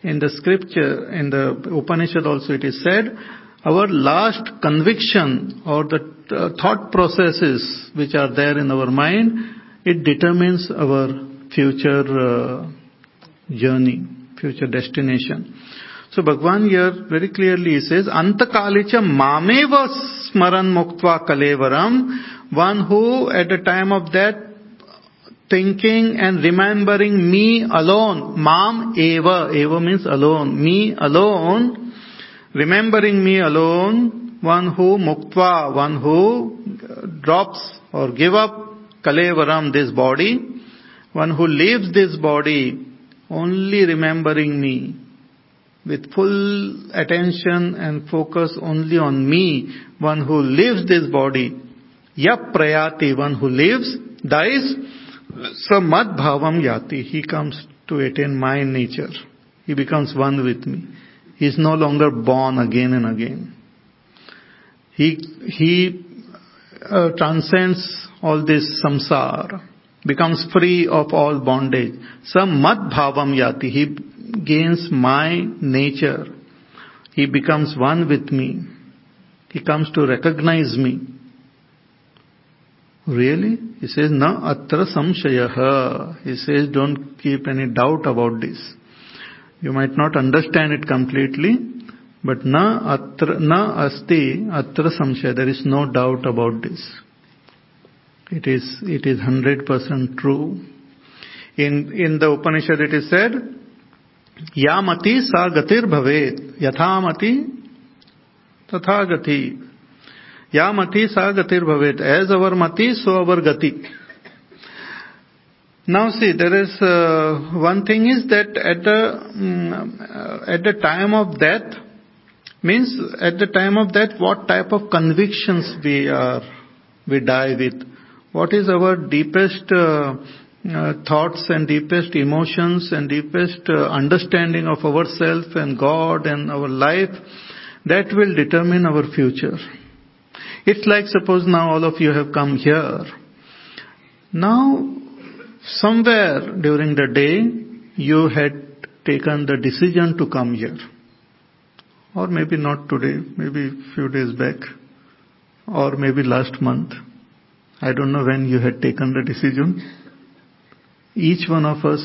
in the scripture, in the Upanishad also it is said, our last conviction or the uh, thought processes which are there in our mind, it determines our future uh, journey, future destination. So Bhagwan here very clearly says, Antakalicha mameva smaran muktva kalevaram, one who at the time of death thinking and remembering me alone, mam eva, eva means alone, me alone, remembering me alone, one who muktva, one who uh, drops or give up kalevaram, this body, one who leaves this body, only remembering me, with full attention and focus only on me, one who leaves this body, yap prayati, one who lives, dies, samad bhavam yati, he comes to attain my nature. He becomes one with me. He is no longer born again and again. He, he uh, transcends all this samsara, becomes free of all bondage. samad bhavam yati, he gains my nature. He becomes one with me. He comes to recognize me. Really? He says, Na atra samshayaha. He says, don't keep any doubt about this. You might not understand it completely, but na atra, na asti atra samshaya. There is no doubt about this. It is, it is 100% true. In, in the Upanishad it is said, Yamati sa gatir bhavet, yathamati tatha gati. Yamati sa gatir bhavet. As our mati, so our gati. Now see, there is uh, one thing is that at the um, at the time of death means at the time of death, what type of convictions we are we die with, what is our deepest uh, uh, thoughts and deepest emotions and deepest uh, understanding of ourself and God and our life, that will determine our future. It's like suppose now all of you have come here. Now somewhere during the day you had taken the decision to come here. Or maybe not today, maybe few days back. Or maybe last month. I don't know when you had taken the decision. Each one of us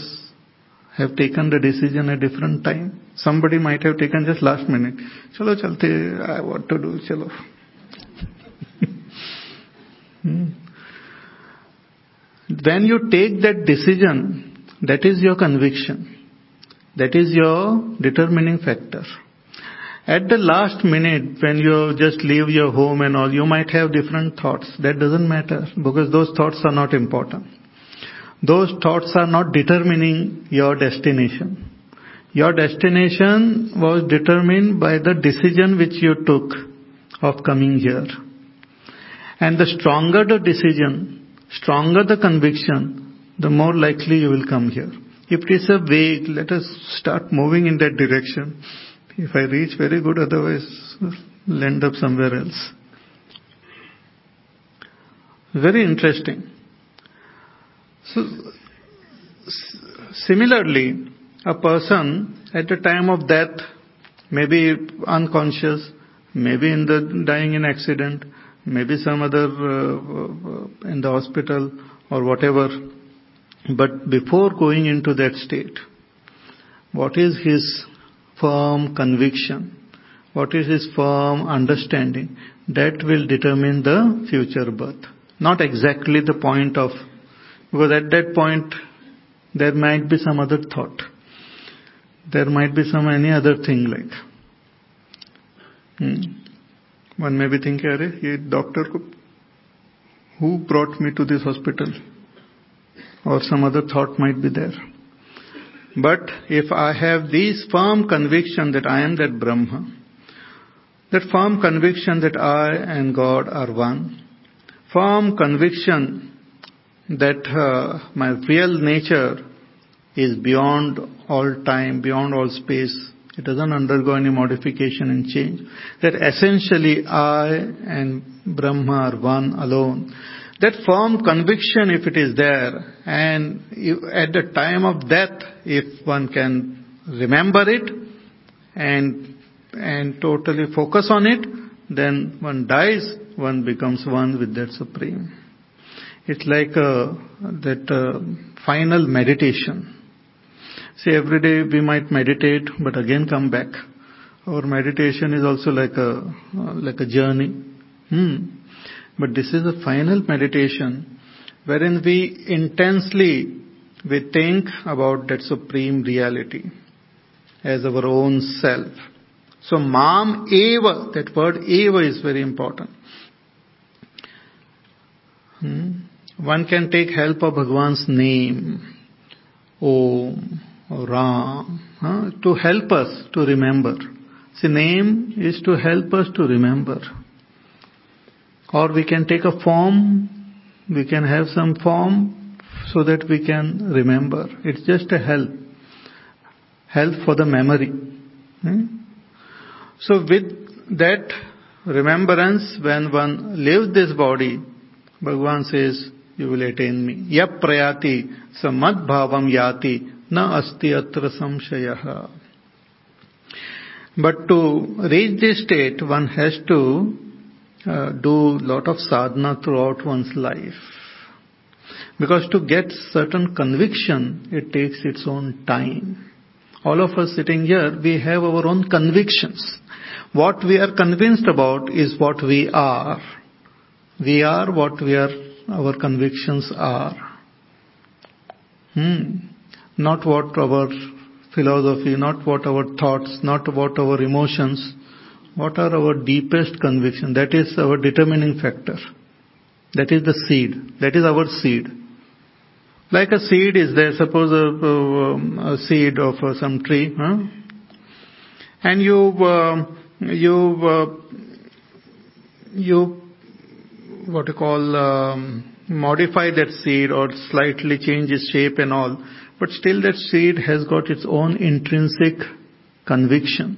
have taken the decision at different time. Somebody might have taken just last minute. Chalo chalte, I want to do, chalo. Hmm. When you take that decision, that is your conviction. That is your determining factor. At the last minute, when you just leave your home and all, you might have different thoughts. That doesn't matter because those thoughts are not important. Those thoughts are not determining your destination. Your destination was determined by the decision which you took of coming here. And the stronger the decision, stronger the conviction, the more likely you will come here. If it is a vague, let us start moving in that direction. If I reach, very good, otherwise, we'll end up somewhere else. Very interesting. So, similarly, a person at the time of death may be unconscious, maybe in the dying in accident, maybe some other uh, in the hospital or whatever. But before going into that state, what is his firm conviction? What is his firm understanding? That will determine the future birth. Not exactly the point of, because at that point there might be some other thought. There might be some any other thing like. Hmm. One may be thinking, अरे ये doctor को who brought me to this hospital? Or some other thought might be there. But if I have this firm conviction that I am that Brahma, that firm conviction that I and God are one, firm conviction that uh, my real nature is beyond all time, beyond all space, it doesn't undergo any modification and change. That essentially I and Brahma are one alone. That firm conviction, if it is there, and at the time of death, if one can remember it and and totally focus on it, then one dies, one becomes one with that supreme. It's like a, that uh, final meditation. See, every day we might meditate, but again come back. Our meditation is also like a like a journey. Hmm. But this is a final meditation wherein we intensely we think about that supreme reality as our own self. So mam eva, that word eva is very important. Hmm? One can take help of Bhagwan's name, Om, Ram, huh, to help us to remember. See, name is to help us to remember. Or we can take a form, we can have some form so that we can remember. It's just a help. Help for the memory. Hmm? So with that remembrance, when one leaves this body, Bhagavan says, you will attain me. Yap prayati samad bhavam yati na asti atra samshayah. But to reach this state, one has to uh, do lot of sadhana throughout one's life. Because to get certain conviction, it takes its own time. All of us sitting here, we have our own convictions. What we are convinced about is what we are. We are what we are, our convictions are. Hmm. Not what our philosophy, not what our thoughts, not what our emotions, what are our deepest convictions. That is our determining factor. That is the seed. That is our seed. Like a seed is there, suppose a, a, a seed of uh, some tree, huh? and you, uh, you, uh, you, what you call, um, modify that seed or slightly change its shape and all, but still that seed has got its own intrinsic conviction.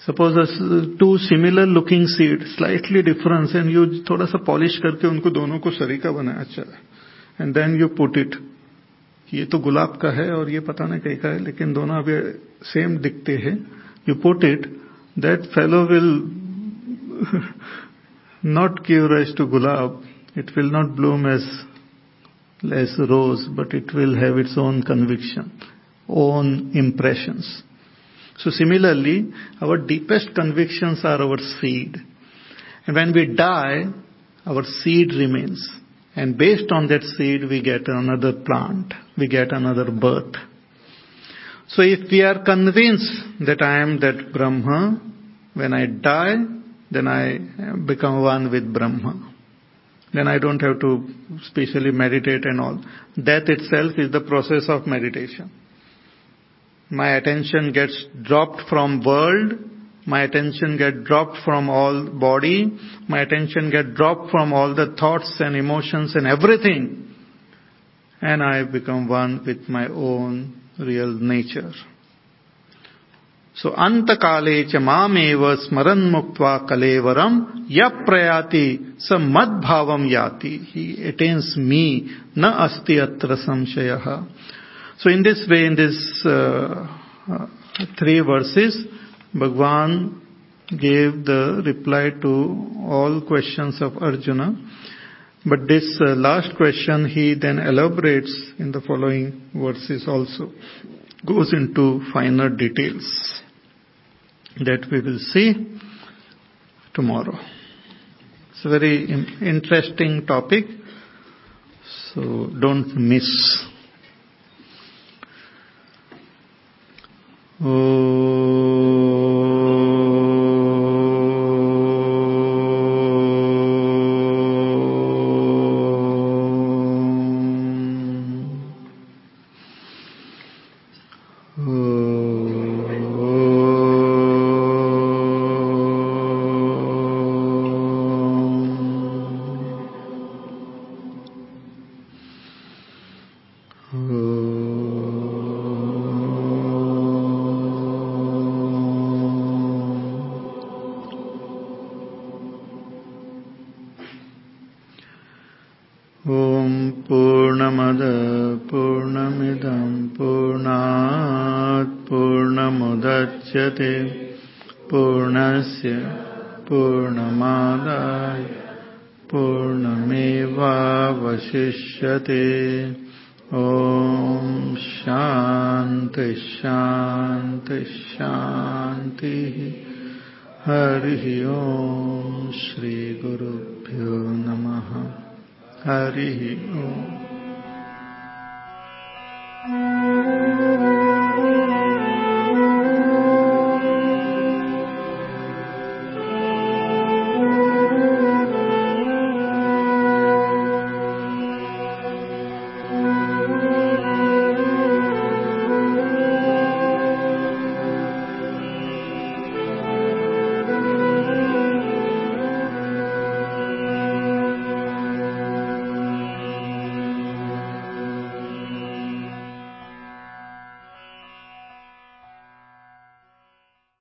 Suppose two similar looking seed, slightly different, and you थोड़ा सा polish करके उनको दोनों को सरीका बनाया अच्छा and then you put it ये तो गुलाब का है और ये पता नहीं कहीं का है लेकिन दोनों अभी सेम दिखते हैं you put it that fellow will not give rise to gulab. It will not bloom as, as rose, but it will have its own conviction, own impressions. So similarly, our deepest convictions are our seed. And when we die, our seed remains. And based on that seed, we get another plant. We get another birth. So if we are convinced that I am that Brahma, when I die, then I become one with Brahma. Then I don't have to specially meditate and all. That itself is the process of meditation. My attention gets dropped from world, my attention get dropped from all body, my attention get dropped from all the thoughts and emotions and everything, and I become one with my own real nature. So antakale cha mameva smaran muktva kalevaram ya prayati sa madbhavam yati. He attains me na asti atra samshayaha. So in this way, in this uh, uh, three verses, Bhagwan gave the reply to all questions of Arjuna. But this uh, last question he then elaborates in the following verses also. Goes into finer details that we will see tomorrow. It's a very interesting topic, so don't miss. ॐ पूर्णमेवावशिष्यते ॐ शान्ति शान्ति शान्तिः। हरिः ॐ श्रीगुरुभ्यो नमः। हरिः ॐ